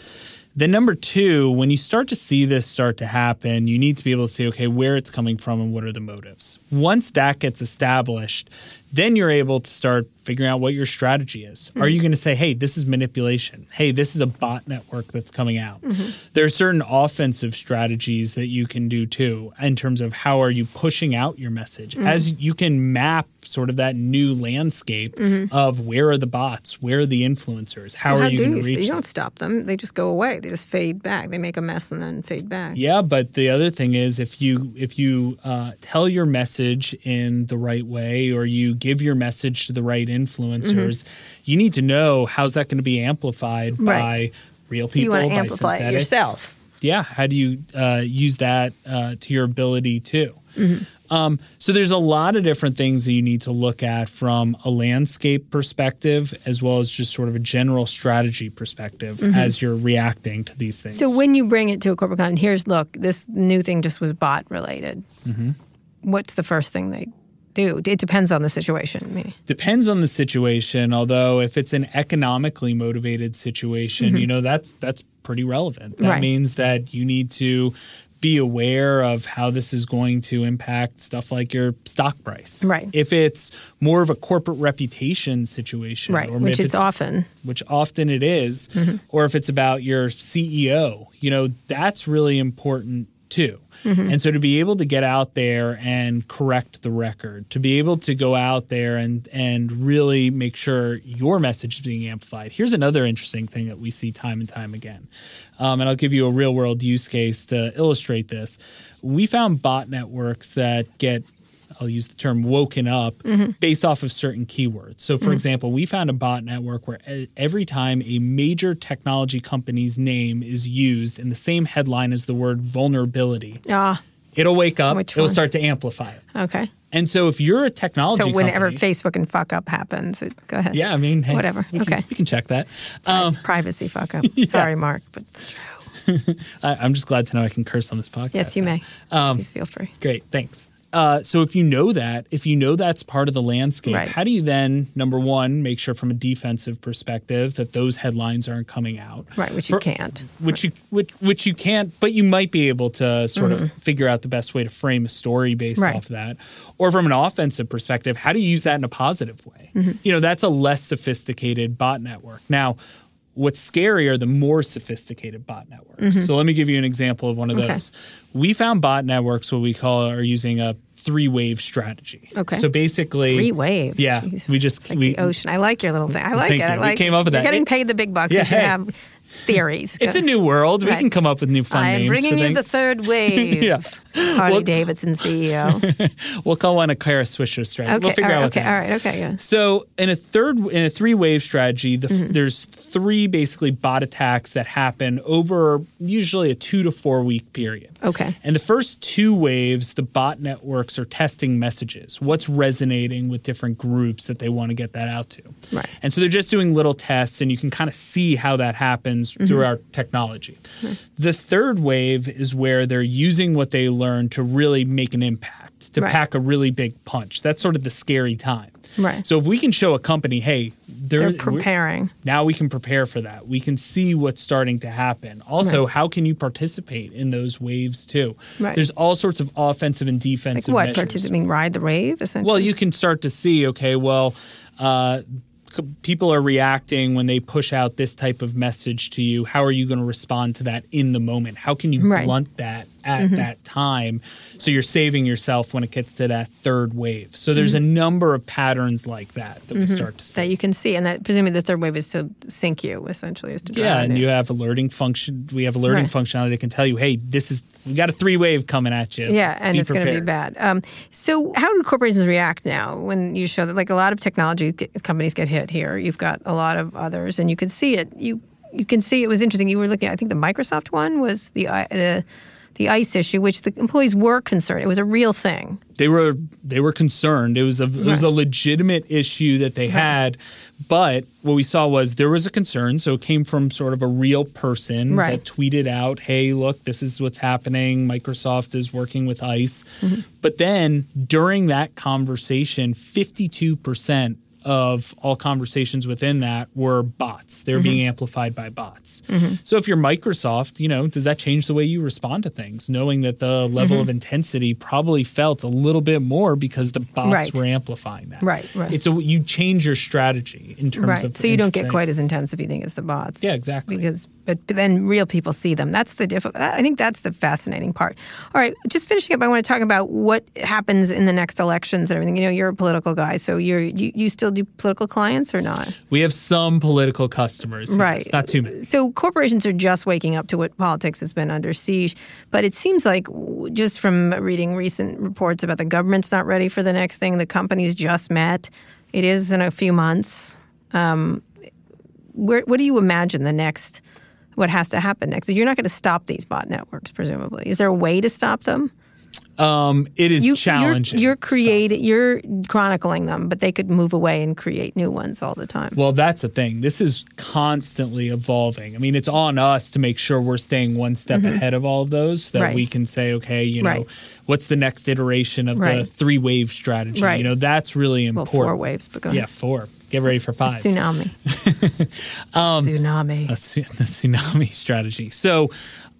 Then number two, when you start to see this start to happen, you need to be able to say, okay, where it's coming from and what are the motives. Once that gets established, then you're able to start figuring out what your strategy is. Are you going to say, hey, this is manipulation? Hey, this is a bot network that's coming out. Mm-hmm. There are certain offensive strategies that you can do too in terms of how are you pushing out your message mm-hmm. as you can map sort of that new landscape of where are the bots, where are the influencers, how How are you going you? to reach You them? don't stop them; they just go away. They just fade back. They make a mess and then fade back. Yeah, but the other thing is if you if you uh, tell your message in the right way or you give your message to the right influencers, you need to know how's that going to be amplified Mm-hmm. Right. by real So you people. want to by amplify it synthetic. yourself. Yeah, how do you uh, use that uh, to your ability too? Mm-hmm. Um, so there's a lot of different things that you need to look at from a landscape perspective as well as just sort of a general strategy perspective as you're reacting to these things. Mm-hmm. So when you bring it to a corporate client, here's look, this new thing just was bot related. Mm-hmm. What's the first thing they do? It depends on the situation. Maybe. Depends on the situation. Although if it's an economically motivated situation, you know that's that's pretty relevant. That Mm-hmm. Right. means that you need to be aware of how this is going to impact stuff like your stock price. Right. If it's more of a corporate reputation situation, Right, or which it's often. which often it is, mm-hmm. or if it's about your CEO, you know, that's really important too. And so to be able to get out there and correct the record, to be able to go out there and and really make sure your message is being amplified. Here's another interesting thing that we see time and time again. Um, and I'll give you a real world use case to illustrate this. We found bot networks that get I'll use the term woken up based off of certain keywords. So, for example, we found a bot network where every time a major technology company's name is used in the same headline as the word vulnerability, Ah, it'll wake up, Which it'll one? start to amplify it. okay. And so, if you're a technology So whenever company, Facebook and fuck up happens, it, go ahead. yeah, I mean, hey, Whatever. we can, Okay. we can check that. Um, Privacy fuck up. Sorry, Mark, but it's true. I, I'm just glad to know I can curse on this podcast. Yes, you so. may. Um, Please feel free. Great, thanks. Uh, so if you know that, if you know that's part of the landscape, Right. how do you then, number one, make sure from a defensive perspective that those headlines aren't coming out? Right, which you can't. Which you which which you can't, but you might be able to sort of figure out the best way to frame a story based Mm-hmm. Right. off of that. Or from an offensive perspective, how do you use that in a positive way? Mm-hmm. You know, that's a less sophisticated bot network. Now, what's scary are the more sophisticated bot networks. So let me give you an example of one of Mm-hmm. Okay. those. We found bot networks what we call are using a three wave strategy. Okay. So basically Three waves. Yeah. Jeez. We just like we the ocean. I like your little thing. I like it. I you. We like came up with You're that. getting paid the big bucks. Yeah, you should hey. have theories. it's a new world. We can come up with new fun I'm names. bringing for you the third wave. Yeah. Harley Well- Davidson CEO. We'll call one a Kara Swisher strategy. Okay. we'll figure all out what okay. All is. Okay. Yeah. So in a third in a three wave strategy, the, Mm-hmm. there's three basically bot attacks that happen over usually a two to four week period. Okay. And the first two waves, the bot networks are testing messages. What's resonating with different groups that they want to get that out to. Right. And so they're just doing little tests, and you can kind of see how that happens Mm-hmm. through our technology. The third wave is where they're using what they learn to really make an impact, to Right. pack a really big punch. That's sort of the scary time. Right. So if we can show a company, hey, They're preparing. now we can prepare for that. We can see what's starting to happen. Also, Right. how can you participate in those waves too? Right. There's all sorts of offensive and Like defensive what? measures. Participating, ride the wave, essentially. Well, you can start to see, okay, well, uh, people are reacting when they push out this type of message to you. How are you going to respond to that in the moment? How can you Right. Blunt that at that time so you're saving yourself when it gets to that third wave? So there's a number of patterns like that that we start to see. Mm-hmm. that you can see, and that presumably the third wave is to sink you, essentially, is to Yeah, and you. you have alerting function. We have alerting Right. functionality that can tell you, hey, this is we got a three wave coming at you. Yeah, and Be it's going to be bad. Um, so, how do corporations react now when you show that? Like a lot of technology companies get hit here. You've got a lot of others, and you can see it. You you can see it was interesting. You were looking. at, I think the Microsoft one was the I- the ICE issue, which the employees were concerned. It was a real thing. They were they were concerned. It was a it was a legitimate issue that they had, but what we saw was there was a concern. So it came from sort of a real person Right. that tweeted out, "Hey, look, this is what's happening. Microsoft is working with ICE." Mm-hmm. But then during that conversation, fifty two percent of all conversations within that were bots. They were being Mm-hmm. amplified by bots. So if you're Microsoft, you know, does that change the way you respond to things, knowing that the level Mm-hmm. of intensity probably felt a little bit more because the bots Right. were amplifying that. Right, right. It's a you change your strategy in terms right. of So you don't get quite as intense if you think it's the bots. Yeah, exactly. Because but, but then real people see them. That's the difficult. I think that's the fascinating part. All right, just finishing up, I want to talk about what happens in the next elections and everything. You know, you're a political guy, so you're you, you still do political clients or not? We have some political customers, yes, Right. Not too many. So corporations are just waking up to what politics has been under siege. But it seems like, just from reading recent reports about the government's not ready for the next thing, the companies just met. It is in a few months. Um, where, what do you imagine the next? What has to happen next? You're not going to stop these bot networks, presumably. Is there a way to stop them? Um, it is You, challenging. You're, you're creating. You're chronicling them, but they could move away and create new ones all the time. Well, that's the thing. This is constantly evolving. I mean, it's on us to make sure we're staying one step ahead of all of those, so that Mm-hmm. Right. we can say, okay, you know, Right. what's the next iteration of the three wave strategy? Right. You know, that's really well, important. four waves, but Yeah, four. Get ready for five. Tsunami. Um, Tsunami. a the tsunami strategy. So,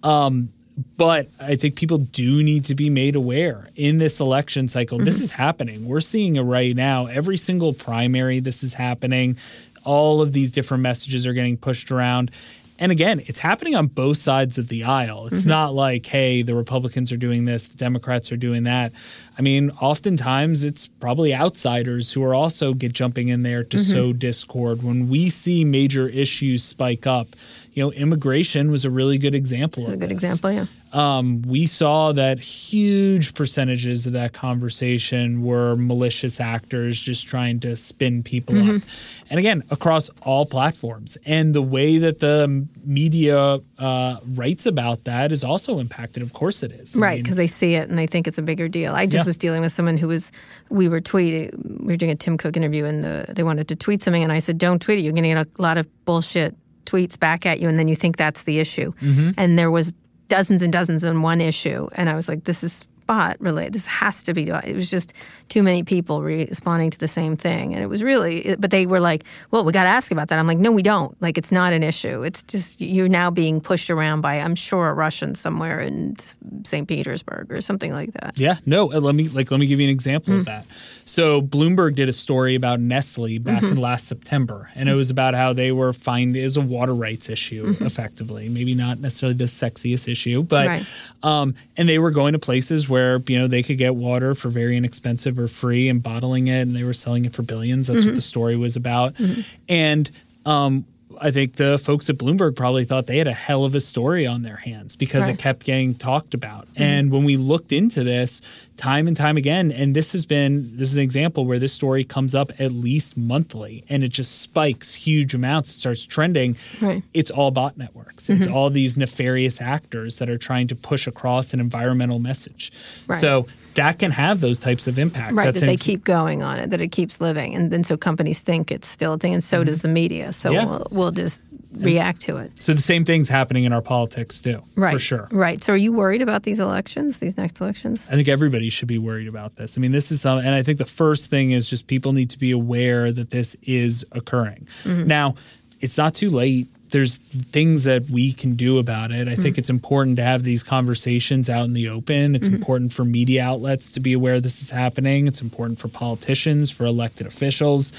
um, but I think people do need to be made aware in this election cycle. This Mm-hmm. is happening. We're seeing it right now. Every single primary, this is happening. All of these different messages are getting pushed around. And again, it's happening on both sides of the aisle. It's not like, hey, the Republicans are doing this, the Democrats are doing that. I mean, oftentimes it's probably outsiders who are also get jumping in there to sow discord. When we see major issues spike up, you know, immigration was a really good example That's of a good this example, yeah. um, we saw that huge percentages of that conversation were malicious actors just trying to spin people Mm-hmm. up. And again, across all platforms. And the way that the media uh, writes about that is also impacted. Of course, it is. I Right, mean, because they see it and they think it's a bigger deal. I just Yeah. was dealing with someone who was, we were tweeting, we were doing a Tim Cook interview and the, they wanted to tweet something. And I said, don't tweet it. You're going to get a lot of bullshit tweets back at you. And then you think that's the issue. Mm-hmm. And there was dozens and dozens on one issue. And I was like, this is bot related. This has to be. It was just too many people responding to the same thing, and it was really. But they were like, "Well, we got to ask about that." I'm like, "No, we don't. Like, it's not an issue. It's just you're now being pushed around by, I'm sure, a Russian somewhere in St. Petersburg or something like that." Yeah. No. Uh, let me like let me give you an example mm. of that. So Bloomberg did a story about Nestle back mm-hmm. in last September, and it was about how they were fined as a water rights issue, mm-hmm. effectively. Maybe not necessarily the sexiest issue, but right. um, and they were going to places where you know they could get water for very inexpensive or free and bottling it, and they were selling it for billions. That's mm-hmm. what the story was about, mm-hmm. and um, I think the folks at Bloomberg probably thought they had a hell of a story on their hands because right. it kept getting talked about. Mm-hmm. And when we looked into this time and time again, and this has been this is an example where this story comes up at least monthly and it just spikes huge amounts, it starts trending. Right. It's all bot networks. Mm-hmm. It's all these nefarious actors that are trying to push across an environmental message. Right. So that can have those types of impacts. Right, That's that they keep going on it, that it keeps living. And then so companies think it's still a thing, and so mm-hmm. does the media. So yeah. we'll, we'll just react to it. So the same thing's happening in our politics too, right, for sure. Right. So are you worried about these elections, these next elections? I think everybody should be worried about this. I mean, this is some, and I think the first thing is just people need to be aware that this is occurring. Mm-hmm. Now, it's not too late there's things that we can do about it. I mm-hmm. think it's important to have these conversations out in the open. It's mm-hmm. important for media outlets to be aware this is happening. It's important for politicians, for elected officials.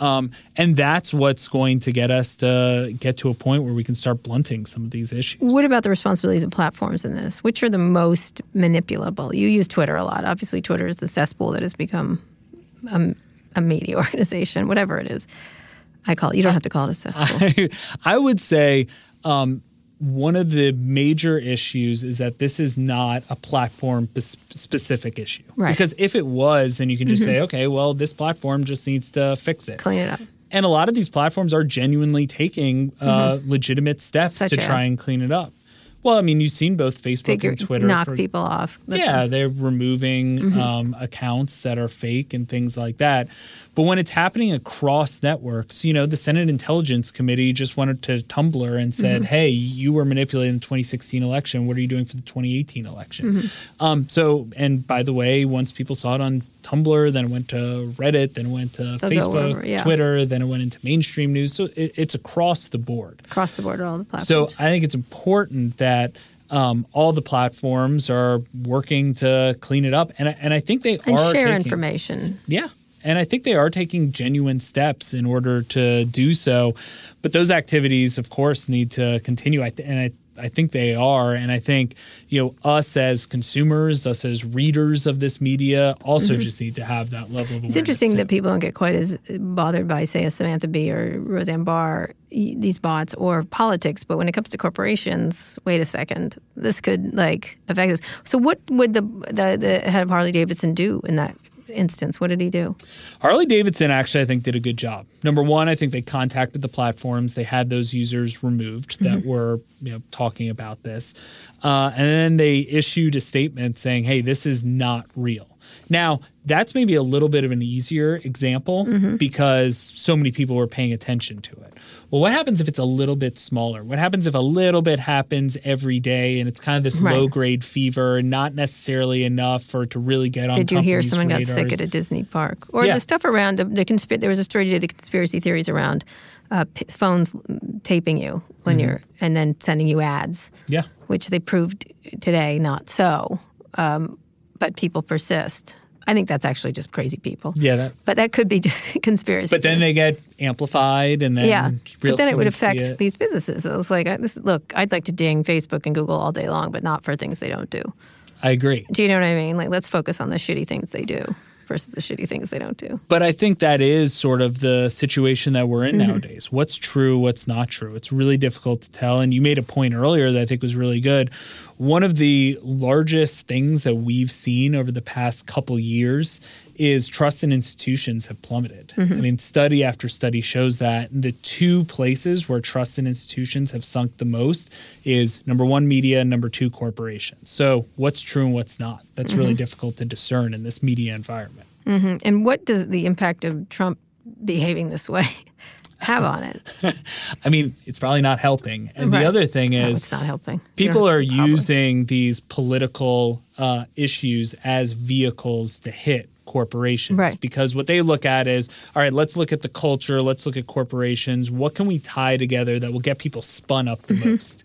Um, and that's what's going to get us to get to a point where we can start blunting some of these issues. What about the responsibility of platforms in this? Which are the most manipulable? You use Twitter a lot. Obviously, Twitter is the cesspool that has become a, a media organization, whatever it is. I call it. You don't have to call it a cesspool. I, I would say um, one of the major issues is that this is not a platform specific issue. Right. Because if it was, then you can just mm-hmm. say, okay, well, this platform just needs to fix it, clean it up. And a lot of these platforms are genuinely taking uh, mm-hmm. legitimate steps Such to try and clean it up. Well, I mean, you've seen both Facebook Figure, and Twitter knock for, people off. yeah, they're removing mm-hmm. um, accounts that are fake and things like that. But when it's happening across networks, you know, the Senate Intelligence Committee just went to Tumblr and said, mm-hmm. "Hey, you were manipulating the 2016 election. What are you doing for the 2018 election?" Mm-hmm. Um, so, and by the way, once people saw it on Tumblr, then it went to Reddit, then it went to They'll Facebook, over, yeah. Twitter, then it went into mainstream news. So it, it's across the board. Across the board, all the platforms. So I think it's important that um, all the platforms are working to clean it up, and and I think they and are share taking, information. Yeah, and I think they are taking genuine steps in order to do so. But those activities, of course, need to continue. I th- and I I think they are. And I think, you know, us as consumers, us as readers of this media also mm-hmm. just need to have that level of It's interesting too. that people don't get quite as bothered by, say, a Samantha Bee or Roseanne Barr, these bots or politics. But when it comes to corporations, wait a second, this could like affect us. So what would the, the, the head of Harley Davidson do in that instance? What did he do? Harley Davidson actually, I think, did a good job. Number one, I think they contacted the platforms. They had those users removed that mm-hmm. were you know talking about this, uh, and then they issued a statement saying, "Hey, this is not real." Now, that's maybe a little bit of an easier example mm-hmm. because so many people were paying attention to it. Well, what happens if it's a little bit smaller? What happens if a little bit happens every day and it's kind of this right. low grade fever, not necessarily enough for it to really get on? Did you hear someone radars. got sick at a Disney park or yeah. the stuff around the, the conspiracy? There was a story today. The conspiracy theories around uh, p- phones taping you when mm-hmm. you're and then sending you ads. Yeah, which they proved today not so, um, but people persist. I think that's actually just crazy people. Yeah, that, but that could be just conspiracy. But then they get amplified, and then yeah, but then it would affect it. these businesses. So was like, this look, I'd like to ding Facebook and Google all day long, but not for things they don't do. I agree. Do you know what I mean? Like, let's focus on the shitty things they do versus the shitty things they don't do. But I think that is sort of the situation that we're in mm-hmm. nowadays. What's true, what's not true? It's really difficult to tell. And you made a point earlier that I think was really good. One of the largest things that we've seen over the past couple years is trust in institutions have plummeted. Mm-hmm. I mean, study after study shows that the two places where trust in institutions have sunk the most is number one, media, and number two, corporations. So, what's true and what's not? That's mm-hmm. really difficult to discern in this media environment. Mm-hmm. And what does the impact of Trump behaving this way? have on it. I mean, it's probably not helping. And Right. the other thing No, is, it's not helping. People are public. using these political uh, issues as vehicles to hit corporations Right. because what they look at is all right let's look at the culture let's look at corporations what can we tie together that will get people spun up the most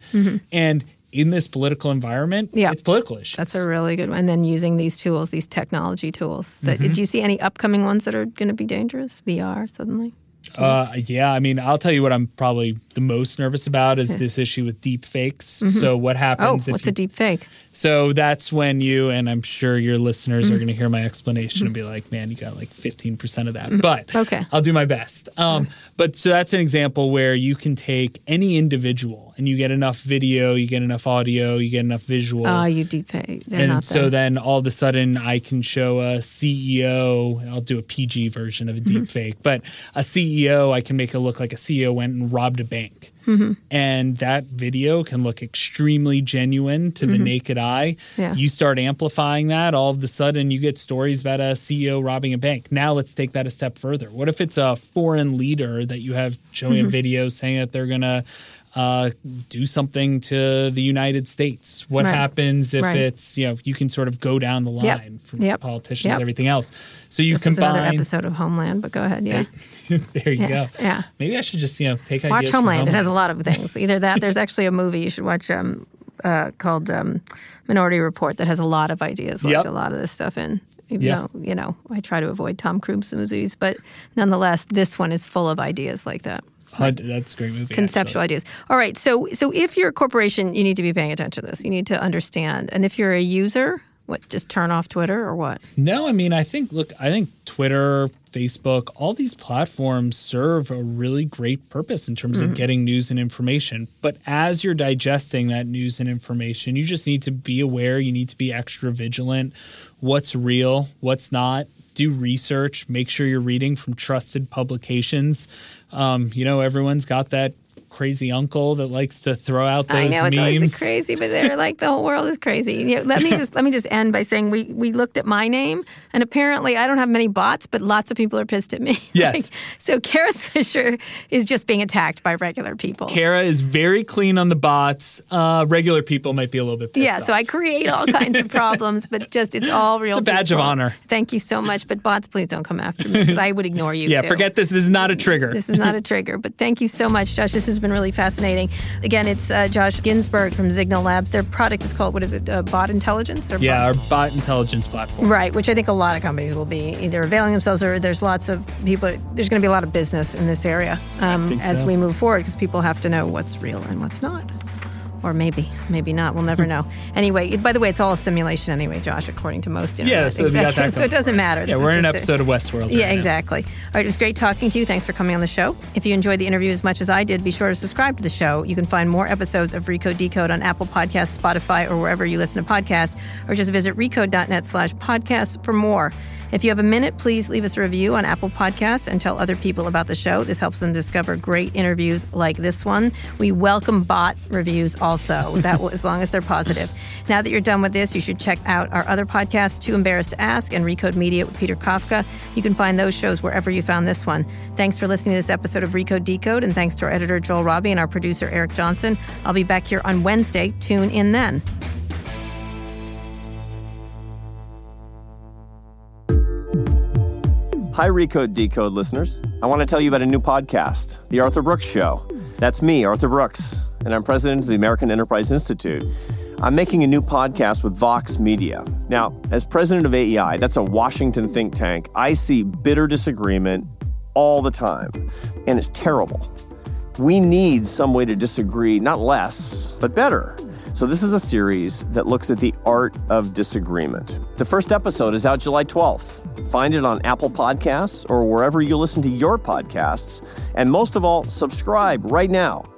and in this political environment Mm-hmm. Yeah. it's political issues That's a really good one. And then using these tools, these technology tools. That, Mm-hmm. Did you see any upcoming ones that are going to be dangerous? VR suddenly? Uh, yeah, I mean, I'll tell you what I'm probably the most nervous about is this issue with deep fakes. So what Oh, happens if what's you a deep fake? So that's when you, and I'm sure your listeners Mm-hmm. are going to hear my explanation and be like, man, you got like 15% of that. But Mm-hmm. Okay. I'll do my best. Um, but so that's an example where you can take any individual and you get enough video, you get enough audio, you get enough visual. Oh, you deep fake. They're and so there. then all of a sudden I can show a CEO, I'll do a PG version of a Mm-hmm. deep fake, but a CEO, I can make it look like a CEO went and robbed a bank. Mm-hmm. And that video can look extremely genuine to the naked eye. Mm-hmm. Yeah. You start amplifying that, all of a sudden you get stories about a CEO robbing a bank. Now let's take that a step further. What if it's a foreign leader that you have showing Mm-hmm. a video saying that they're going to uh, do something to the United States? What Right. happens if Right. it's, you know, you can sort of go down the line Yep. from Yep. politicians, Yep. everything else. So you this was another episode of Homeland, but go ahead. Yeah. there you go. yeah. Maybe I should just, you know, take Watch ideas from Homeland. It has a lot of things. Either that, there's actually a movie you should watch um, uh, called um, Minority Report that has a lot of ideas, like a lot of this stuff in. Even Yeah. though, you know, I try to avoid Tom Cruise movies, but nonetheless, this one is full of ideas like that. That's a great movie. conceptual actually. ideas. All right, so so if you're a corporation, you need to be paying attention to this. You need to understand. And if you're a user, what just turn off Twitter or what? No, I mean, I think, look, I think Twitter, Facebook, all these platforms serve a really great purpose in terms Mm-hmm. of getting news and information. But as you're digesting that news and information, you just need to be aware, you need to be extra vigilant. What's real, what's not. Do research, make sure you're reading from trusted publications. Um, you know, everyone's got that crazy uncle that likes to throw out those I know it's always memes. crazy, but they're like the whole world is crazy. You know, let me just let me just end by saying we we looked at my name, and apparently I don't have many bots, but lots of people are pissed at me. Yes. Like, so Kara Swisher is just being attacked by regular people. Kara is very clean on the bots. Uh, regular people might be a little bit pissed yeah, so. I create all kinds of problems, but just it's all real. It's a badge of honor. Thank you so much, but bots, please don't come after me because I would ignore you. Yeah, too. forget this. This is not a trigger. This is not a trigger, but thank you so much, Josh. This has been really fascinating. Again, it's uh, Josh Ginsberg from Zignal Labs. Their product is called, what is it, uh, Bot Intelligence? Or yeah, Bot- our bot intelligence platform. Right, which I think a lot of companies will be either availing themselves or there's lots of people, there's going to be a lot of business in this area um, as so. we move forward because people have to know what's real and what's not. Or maybe, maybe not. We'll never know. Anyway, by the way, it's all a simulation anyway, Josh, according to most internet Yeah, so that. So it doesn't matter. Yeah, we're in an just a- episode of Westworld. yeah, right now. exactly. All right, it was great talking to you. Thanks for coming on the show. If you enjoyed the interview as much as I did, be sure to subscribe to the show. You can find more episodes of Recode Decode on Apple Podcasts, Spotify, or wherever you listen to podcasts, or just visit recode.net slash podcasts for more. If you have a minute, please leave us a review on Apple Podcasts and tell other people about the show. This helps them discover great interviews like this one. We welcome bot reviews also, that will, as long as they're positive. Now that you're done with this, you should check out our other podcasts, Too Embarrassed to Ask and Recode Media with Peter Kafka. You can find those shows wherever you found this one. Thanks for listening to this episode of Recode Decode, and thanks to our editor Joel Robbie and our producer Eric Johnson. I'll be back here on Wednesday. Tune in then. Hi, Recode Decode listeners. I want to tell you about a new podcast, The Arthur Brooks Show. That's me, Arthur Brooks, and I'm president of the American Enterprise Institute. I'm making a new podcast with Vox Media. Now, as president of AEI, that's a Washington think tank, I see bitter disagreement all the time, and it's terrible. We need some way to disagree, not less, but better. So, this is a series that looks at the art of disagreement. The first episode is out July 12th. Find it on Apple Podcasts or wherever you listen to your podcasts. And most of all, subscribe right now